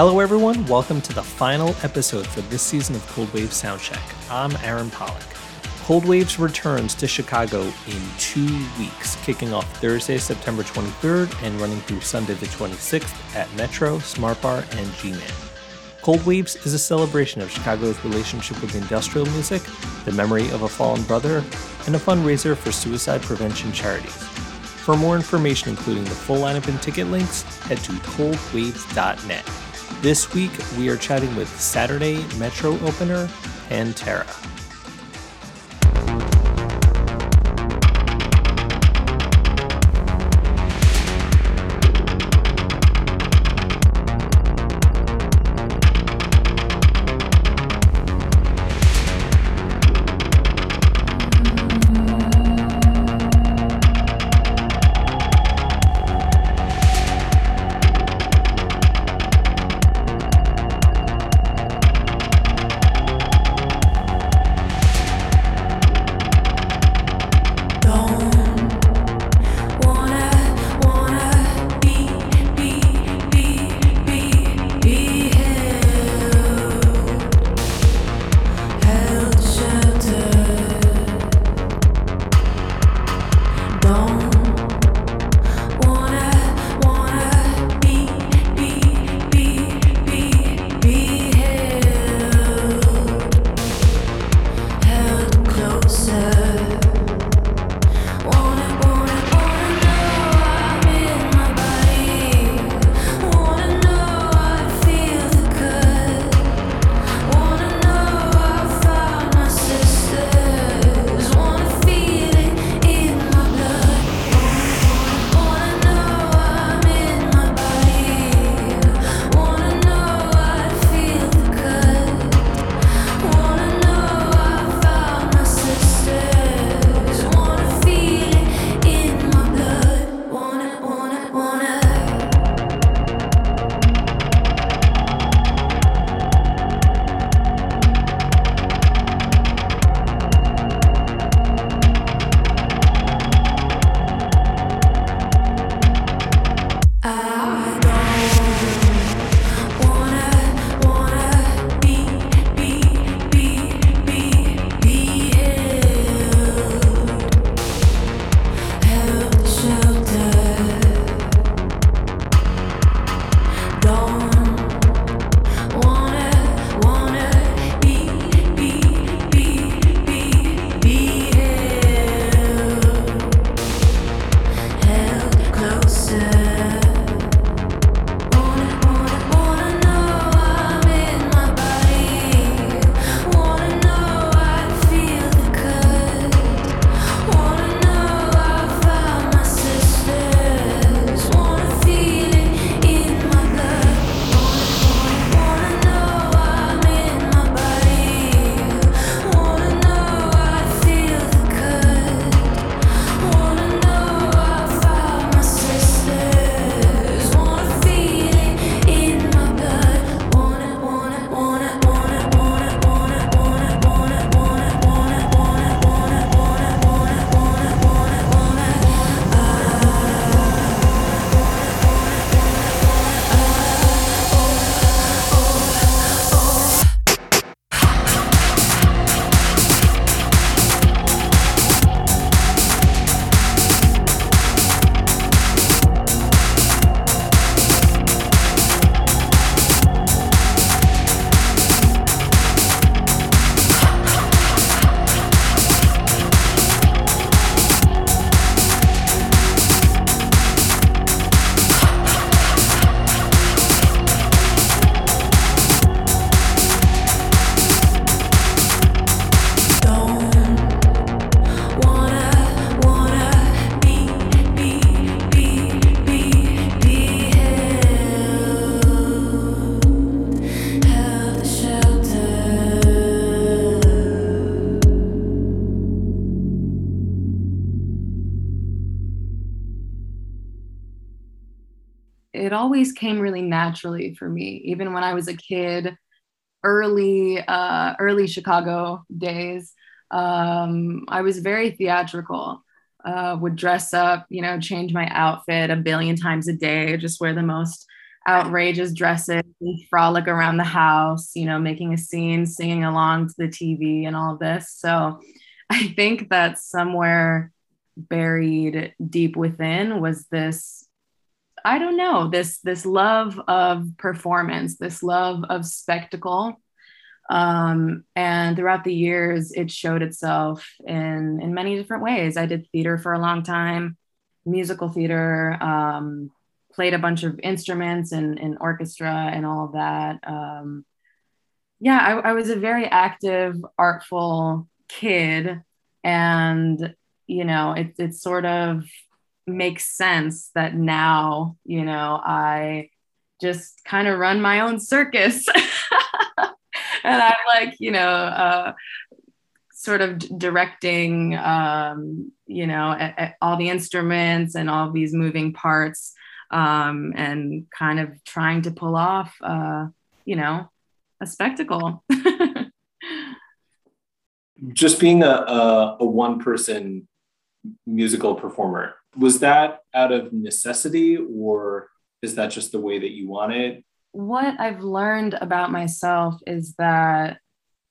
Hello, everyone. Welcome to the final episode for this season of Cold Wave Soundcheck. I'm Aaron Pollock. Cold Waves returns to Chicago in two weeks, kicking off Thursday, September 23rd, and running through Sunday the 26th at Metro, Smart Bar, and G Man. Cold Waves is a celebration of Chicago's relationship with industrial music, the memory of a fallen brother, and a fundraiser for suicide prevention charities. For more information, including the full lineup and ticket links, head to coldwaves.net. This week, we are chatting with Saturday Metro opener Pantera. Always came really naturally for me, even when I was a kid, early, uh, early Chicago days. Um, I was very theatrical. Uh, would dress up, you know, change my outfit a billion times a day, just wear the most outrageous dresses and frolic around the house, you know, making a scene, singing along to the TV and all this. So I think that somewhere buried deep within was this I don't know, this this love of performance, this love of spectacle. Um, and throughout the years, it showed itself in in many different ways. I did theater for a long time, musical theater, um, played a bunch of instruments and, and orchestra and all of that. Um, yeah, I, I was a very active, artful kid. And, you know, it, it sort of makes sense that now, you know, I just kind of run my own circus. and I'm like, you know, uh, sort of directing, um, you know, all the instruments and all these moving parts um, and kind of trying to pull off, uh, you know, a spectacle. Just being a, a, a one person musical performer, was that out of necessity or is that just the way that you want it? What I've learned about myself is that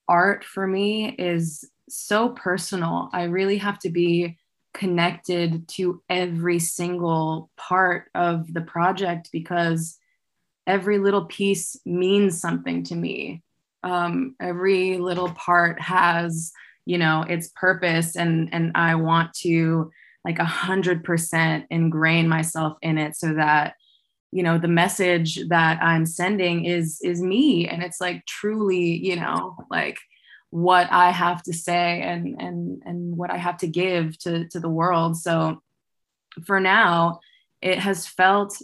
art for me is so personal. I really have to be connected to every single part of the project because every little piece means something to me. Um, every little part has, you know, its purpose, and and I want to like a hundred percent ingrain myself in it so that you know the message that i'm sending is is me and it's like truly you know like what I have to say and and and what I have to give to to the world. So for now, it has felt,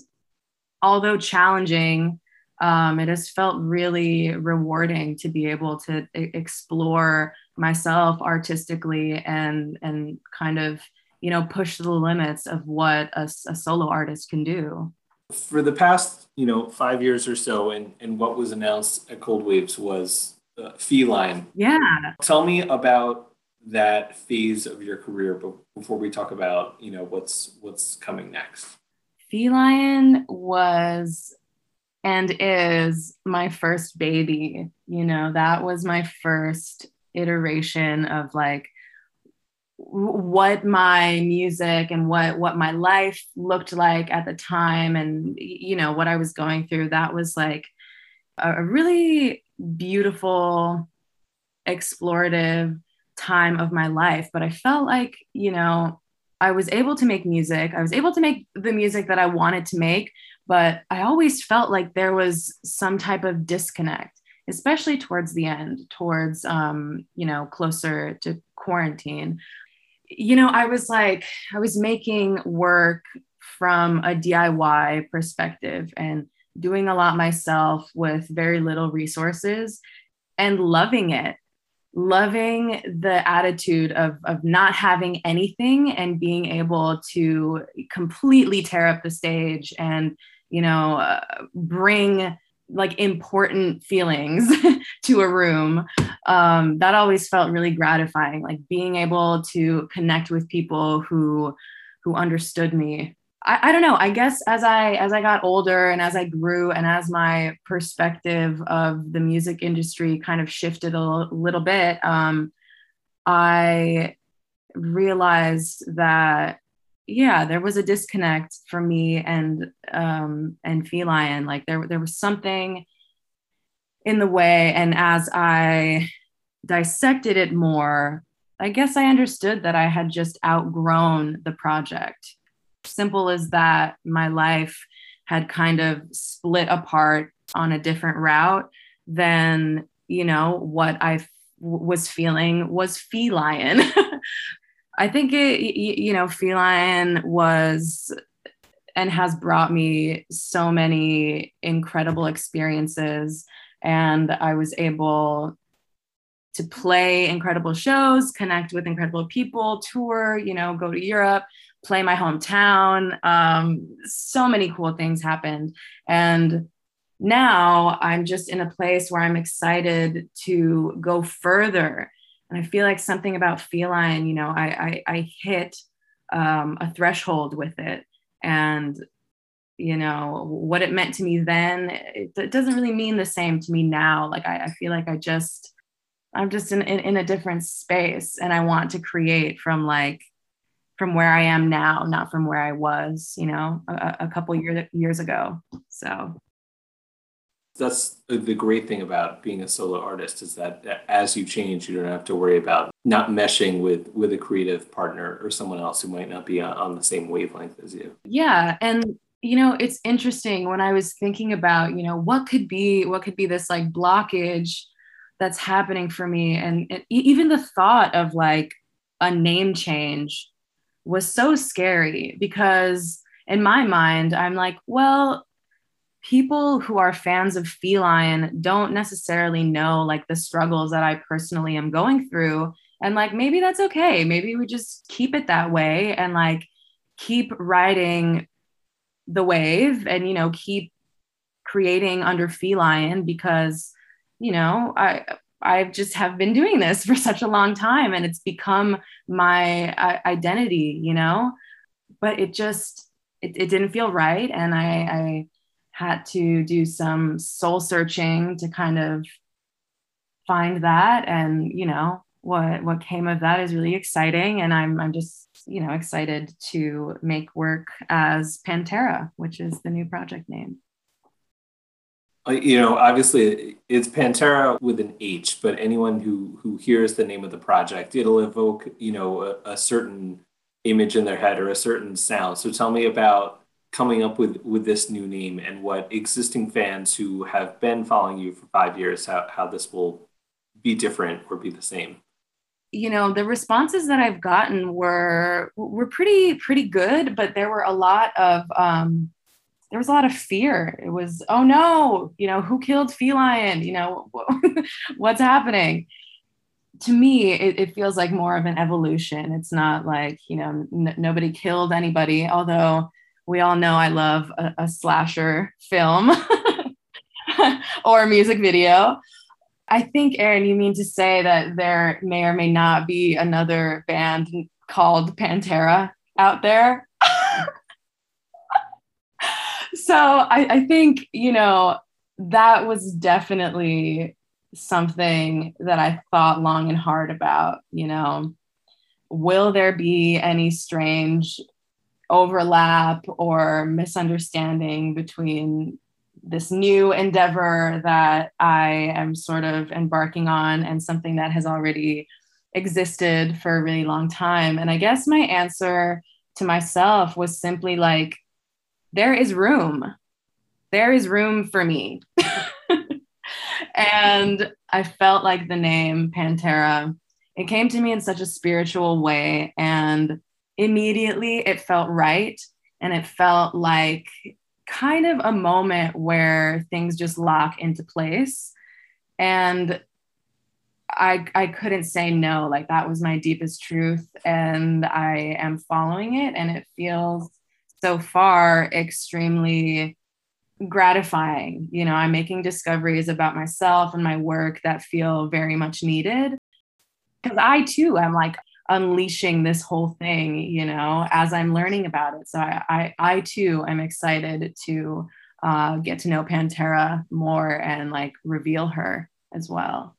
although challenging, um, it has felt really rewarding to be able to explore myself artistically and and kind of you know push the limits of what a, a solo artist can do for the past you know five years or so and and what was announced at cold waves was uh, feline. Yeah. Tell me about that phase of your career before we talk about you know what's what's coming next. Feline was and is my first baby. You know, that was my first iteration of like what my music and what what my life looked like at the time and you know what I was going through that was like a really beautiful, explorative time of my life. But I felt like, you know, I was able to make music. I was able to make the music that I wanted to make, but I always felt like there was some type of disconnect, especially towards the end, towards, um, you know, closer to quarantine. You know, I was like, I was making work from a DIY perspective and doing a lot myself with very little resources and loving it loving the attitude of, of not having anything and being able to completely tear up the stage and you know uh, bring like important feelings to a room um, that always felt really gratifying like being able to connect with people who who understood me I, I don't know. I guess as I as I got older and as I grew and as my perspective of the music industry kind of shifted a l- little bit, um, I realized that yeah, there was a disconnect for me and um, and feline. Like there there was something in the way, and as I dissected it more, I guess I understood that I had just outgrown the project simple as that, my life had kind of split apart on a different route than, you know, what I f- was feeling was feline. I think it, you know, feline was and has brought me so many incredible experiences. And I was able to play incredible shows, connect with incredible people, tour, you know, go to Europe play my hometown. Um, so many cool things happened. And now I'm just in a place where I'm excited to go further. And I feel like something about feline, you know, I, I, I hit um, a threshold with it. And you know what it meant to me then it, it, doesn't really mean the same to me now. Like i, I feel like i just i'm just in, in, in a different space and i want to create from like from where i am now not from where i was you know a, a couple years years ago. So that's the great thing about being a solo artist is that as you change you don't have to worry about not meshing with with a creative partner or someone else who might not be on the same wavelength as you. Yeah and you know it's interesting when i was thinking about you know what could be what could be this like blockage that's happening for me and, even the thought of like a name change was so scary because in my mind i'm like well people who are fans of feline don't necessarily know like the struggles that i personally am going through. And like maybe that's okay. Maybe we just keep it that way and like keep writing the wave and you know keep creating under feline because you know i i just have been doing this for such a long time and it's become my uh, identity you know? But it just it, it didn't feel right and i i had to do some soul searching to kind of find that. And you know what what came of that is really exciting. And i'm i'm just you know excited to make work as pantera which is the new project name. Uh, you know obviously it's pantera with an h but anyone who who hears the name of the project it'll evoke you know a, a certain image in their head or a certain sound. So tell me about coming up with with this new name and what existing fans who have been following you for five years how, how this will be different or be the same? You know the responses that i've gotten were were pretty pretty good but there were a lot of um there was a lot of fear. It was oh no you know who killed feline? You know what's happening? To me it, it, feels like more of an evolution. It's not like you know n- nobody killed anybody although we all know i love a, a slasher film or a music video I think, Aaron, you mean to say that there may or may not be another band called Pantera out there. so I, I think, you know, that was definitely something that I thought long and hard about, you know. Will there be any strange overlap or misunderstanding between this new endeavor that I am sort of embarking on and something that has already existed for a really long time. And I guess my answer to myself was simply like, there is room. There is room for me. and I felt like the name Pantera, it came to me in such a spiritual way. And immediately it felt right. And it felt like kind of a moment where things just lock into place. And I, I couldn't say no. Like that was my deepest truth. And I am following it. And it feels so far extremely gratifying. You know, I'm making discoveries about myself and my work that feel very much needed. Because I too am like, unleashing this whole thing you know as i'm learning about it. So i i, I too am excited to uh, get to know pantera more and like reveal her as well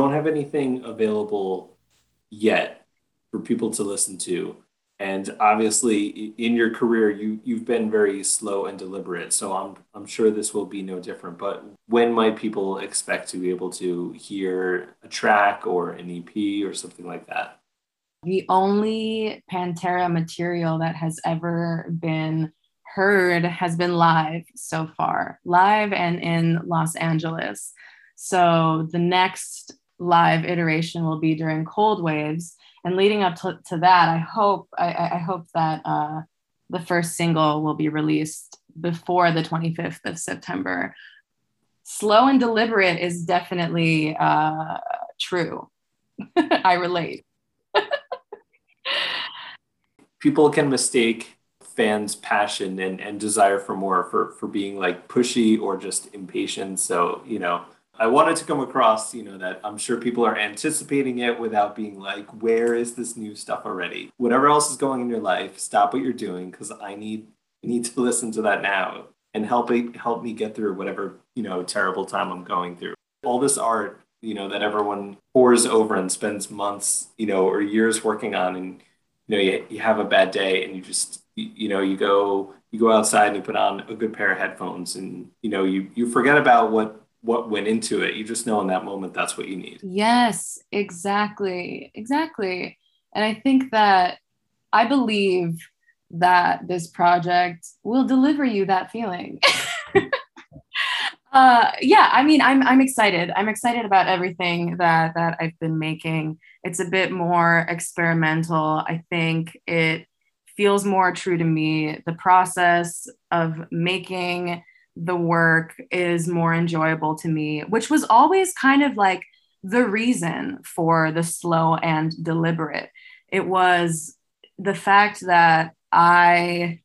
don't have anything available yet for people to listen to. And obviously in your career you you've been very slow and deliberate. So I'm I'm sure this will be no different. But when might people expect to be able to hear a track or an EP or something like that? The only Pantera material that has ever been heard has been live so far, live and in Los Angeles. So the next live iteration will be during cold waves. And leading up to, to that, I hope I, I hope that uh, the first single will be released before the 25th of September. Slow and deliberate is definitely uh, true. I relate. People can mistake fans' passion and, and desire for more for, for being like pushy or just impatient. So, you know, I wanted to come across, you know, that I'm sure people are anticipating it without being like, where is this new stuff already? Whatever else is going in your life, stop what you're doing because I need need to listen to that now and help it help me get through whatever, you know, terrible time I'm going through. All this art, you know, that everyone pours over and spends months, you know, or years working on and you know, you, you have a bad day and you just you, know, you go you go outside and you put on a good pair of headphones and you know, you you forget about what what went into it. You just know in that moment that's what you need. Yes, exactly. Exactly. And I think that I believe that this project will deliver you that feeling. uh yeah, I mean I'm I'm excited. I'm excited about everything that that I've been making. It's a bit more experimental. I think it feels more true to me. The process of making the work is more enjoyable to me, which was always kind of like the reason for the slow and deliberate. It was the fact that I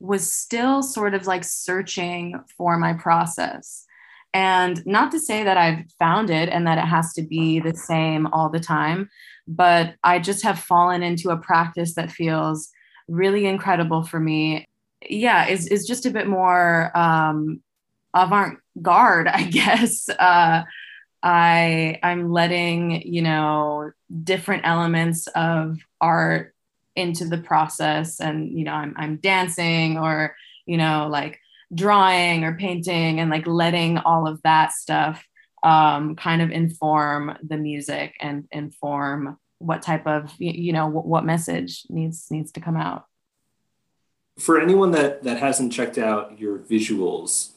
was still sort of like searching for my process. And not to say that I've found it and that it has to be the same all the time, but I just have fallen into a practice that feels really incredible for me yeah is is just a bit more um, avant-garde i guess. Uh, i i'm letting you know different elements of art into the process and you know i'm, I'm dancing or you you know, like drawing or painting and like letting all of that stuff um, kind of inform the music and inform what type of you know what message needs needs to come out for anyone that that hasn't checked out your visuals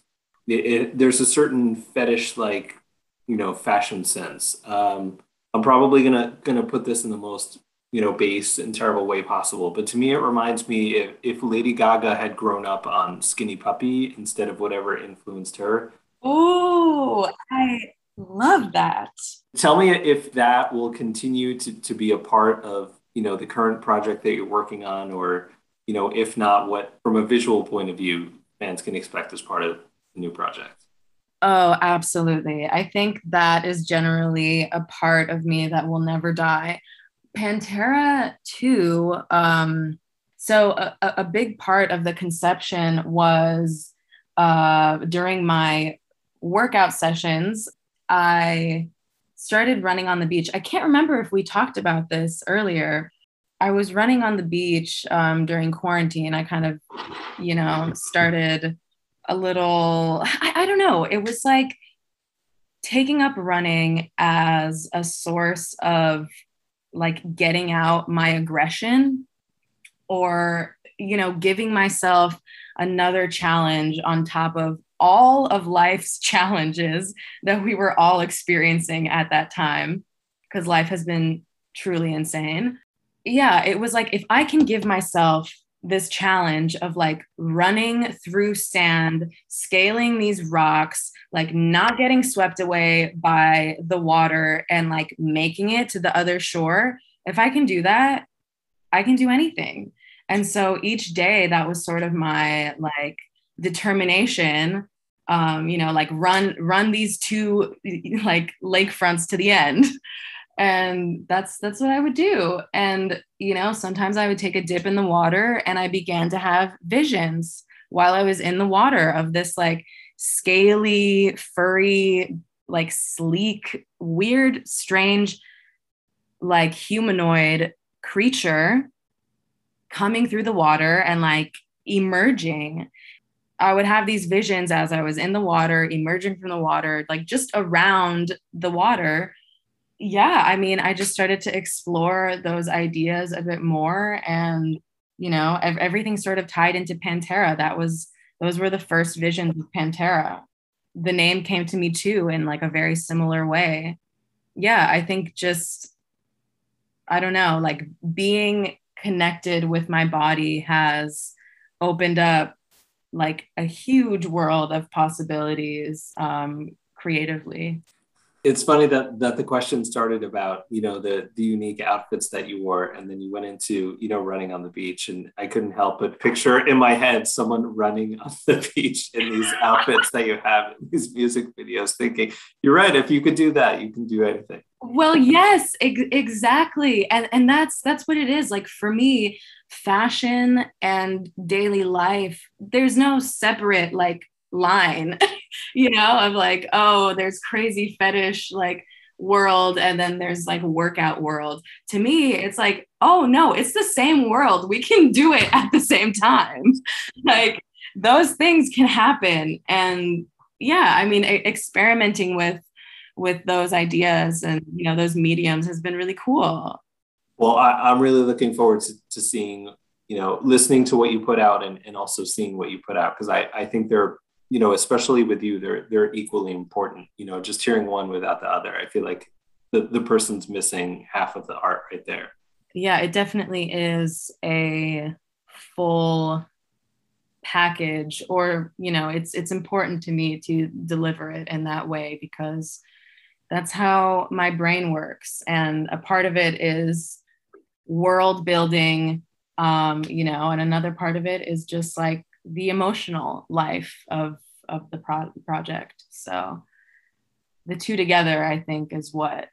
it, it, there's a certain fetish like you know fashion sense. Um, i'm probably gonna gonna put this in the most you know base and terrible way possible but to me it reminds me if, if lady gaga had grown up on skinny puppy instead of whatever influenced her. Oh i love that. Tell me if that will continue to, to be a part of you know the current project that you're working on or you know if not what from a visual point of view fans can expect as part of the new project oh absolutely i think that is generally a part of me that will never die pantera 2 um so a, a big part of the conception was uh, during my workout sessions i started running on the beach. I can't remember if we talked about this earlier. I was running on the beach um, during quarantine. I kind of, you know, started a little, I, I don't know, it was like taking up running as a source of like getting out my aggression or, you know, giving myself another challenge on top of all of life's challenges that we were all experiencing at that time, because life has been truly insane. Yeah, it was like if I can give myself this challenge of like running through sand, scaling these rocks, like not getting swept away by the water and like making it to the other shore. If I can do that, I can do anything. And so each day that was sort of my like determination um, you know like run run these two like lake fronts to the end and that's that's what i would do and you know sometimes i would take a dip in the water and i began to have visions while i was in the water of this like scaly furry like sleek weird strange like humanoid creature coming through the water and like emerging I would have these visions as I was in the water, emerging from the water, like just around the water. Yeah, I mean, I just started to explore those ideas a bit more. And, you know, everything sort of tied into Pantera. That was, those were the first visions of Pantera. The name came to me too in like a very similar way. Yeah, I think just, I don't know, like being connected with my body has opened up like a huge world of possibilities um, creatively. It's funny that that the question started about you know the the unique outfits that you wore, and then you went into you know running on the beach, and I couldn't help but picture in my head someone running on the beach in these outfits that you have in these music videos, thinking you're right. If you could do that, you can do anything. Well, yes, ex- exactly, and and that's that's what it is. Like for me, fashion and daily life, there's no separate like line, you know, of like, oh, there's crazy fetish like world and then there's like workout world. To me, it's like, oh no, it's the same world. We can do it at the same time. like those things can happen. And yeah, I mean, experimenting with with those ideas and you know those mediums has been really cool well, I, am really looking forward to, to seeing, you know, listening to what you put out and, and also seeing what you put out because I, I think they're, you know, especially with you, they're they're equally important. You know, just hearing one without the other, I feel like the, the person's missing half of the art right there. Yeah, it definitely is a full package or you know it's it's important to me to deliver it in that way because that's how my brain works and a part of it is world building um, you know and another part of it is just like the emotional life of of the pro- project. So the two together i think is what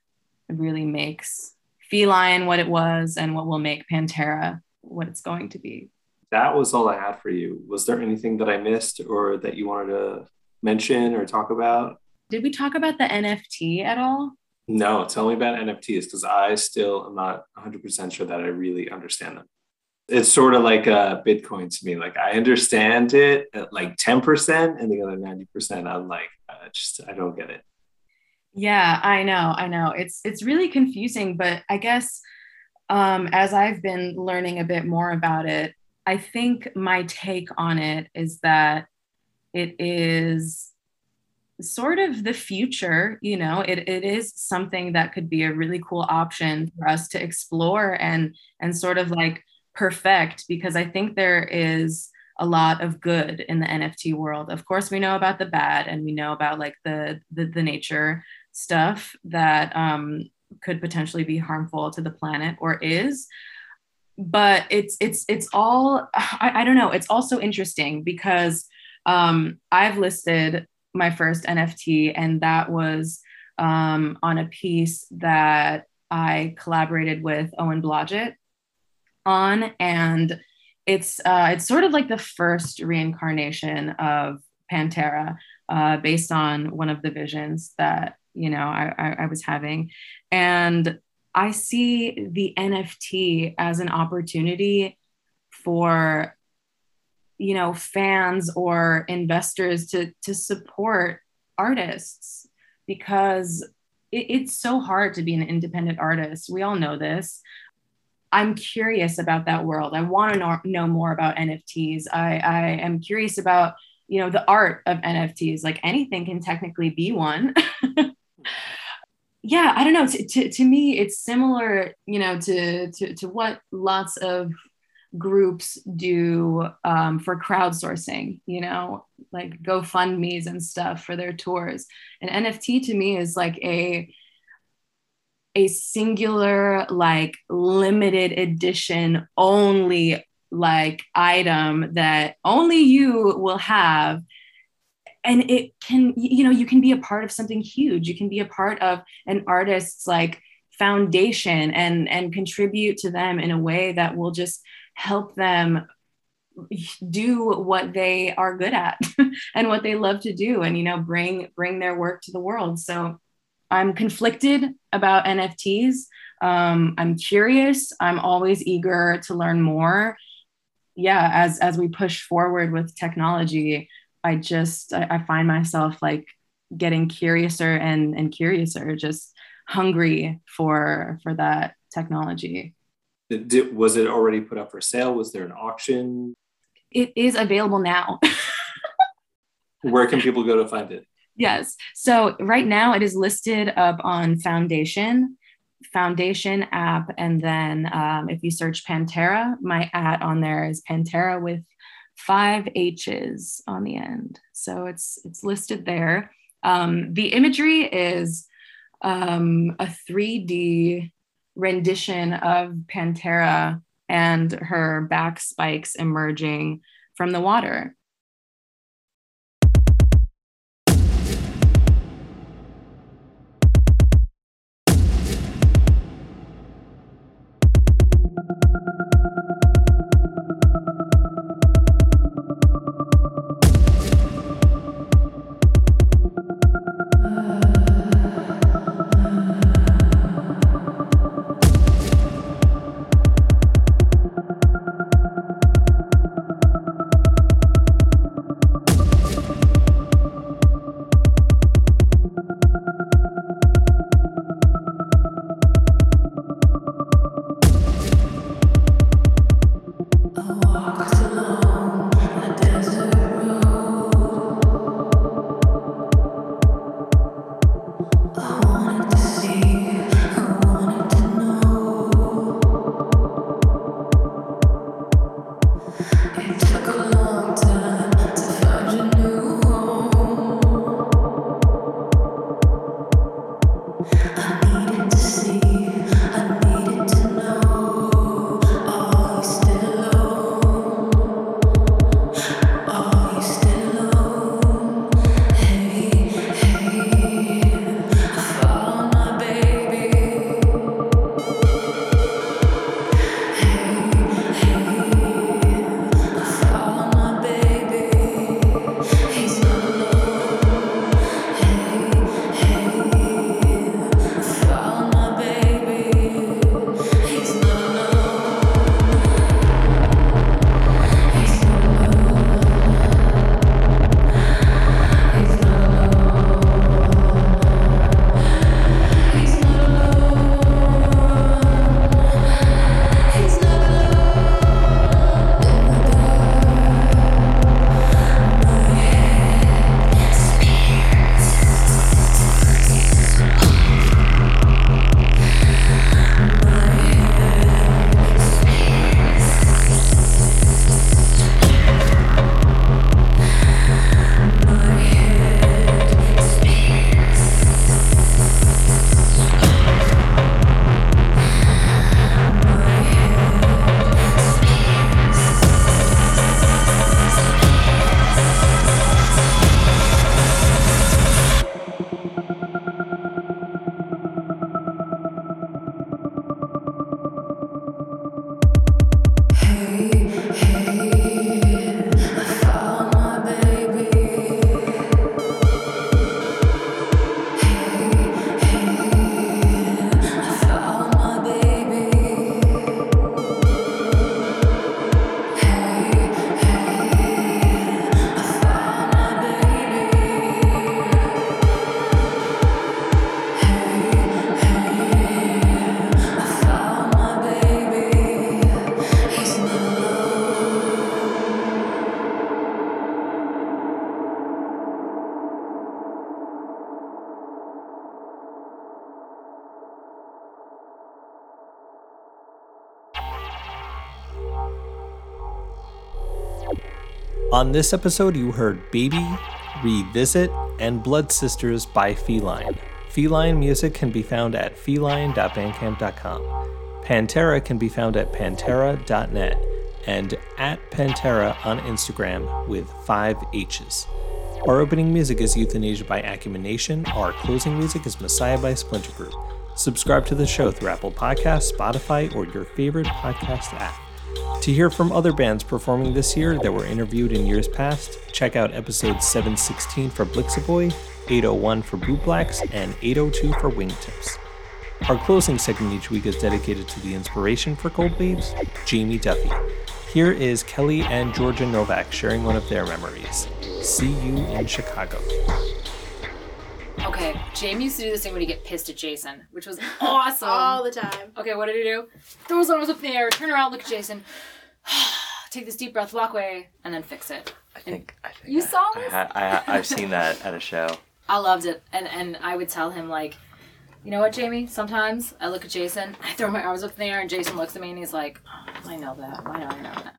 really makes feline what it was and what will make pantera what it's going to be. That was all i had for you. Was there anything that i missed or that you wanted to mention or talk about? Did we talk about the nft at all? No, tell me about NFTs because I still am not 100% sure that I really understand them. It's sort of like uh, Bitcoin to me. Like I understand it at like 10% and the other 90%, I'm like, uh, just, I don't get it. Yeah, I know. I know. It's, it's really confusing, but I guess um, as I've been learning a bit more about it, I think my take on it is that it is sort of the future you know it, it is something that could be a really cool option for us to explore and and sort of like perfect because i think there is a lot of good in the nft world. Of course we know about the bad and we know about like the the, the nature stuff that um, could potentially be harmful to the planet or is. But it's it's it's all I, I don't know. It's also interesting because um, i've listed my first NFT, and that was um, on a piece that I collaborated with Owen Blodgett on, and it's uh, it's sort of like the first reincarnation of Pantera, uh, based on one of the visions that you know I, I, I was having, and I see the NFT as an opportunity for you know fans or investors to to support artists because it, it's so hard to be an independent artist. We all know this i'm curious about that world. I want to know, know more about nfts I, I am curious about you know the art of nfts like anything can technically be one. Yeah i don't know. To, to, to me it's similar you know to, to to what lots of groups do um, for crowdsourcing, you know, like GoFundMe's and stuff for their tours. And NFT to me is like a a singular, like limited edition only like item that only you will have. And it can you know you can be a part of something huge. You can be a part of an artist's like foundation and and contribute to them in a way that will just help them do what they are good at and what they love to do and you know bring bring their work to the world. So i'm conflicted about nfts um, i'm curious i'm always eager to learn more yeah as as we push forward with technology i just i, I find myself like getting curiouser and and curiouser just hungry for for that technology did, was it already put up for sale? Was there an auction? It is available now. Where can people go to find it? Yes. So right now it is listed up on Foundation, Foundation app. And then um, if you search Pantera, my at on there is Pantera with five H's on the end. So it's it's listed there. Um, the imagery is um, a 3D rendition of Pantera and her back spikes emerging from the water. On this episode, you heard Baby, Revisit, and Blood Sisters by Feline. Feline music can be found at feline.bandcamp.com. Pantera can be found at pantera.net and at Pantera on Instagram with five H's. Our opening music is Euthanasia by Acumen Nation. Our closing music is Messiah by Splinter Group. Subscribe to the show through Apple Podcasts, Spotify, or your favorite podcast app. To hear from other bands performing this year that were interviewed in years past, check out episode 716 for Blixaboy, 801 for Bootblacks, and 802 for Wingtips. Our closing segment each week is dedicated to the inspiration for Cold Waves, Jamie Duffy. Here is Kelly and Georgia Novak sharing one of their memories. See you in Chicago. Okay, Jamie used to do this thing when he get pissed at Jason, which was awesome. All the time. okay, what did he do? Throw his arms up in the air, turn around, look at Jason, take this deep breath, walk away, and then fix it. I think. I think You I, saw I, this? ha- I, ha- I've seen that at a show. I loved it, and and I would tell him like, you know what, Jamie? Sometimes I look at Jason, I throw my arms up in the air, and Jason looks at me and he's like, "Oh, I know that. Why do I know that?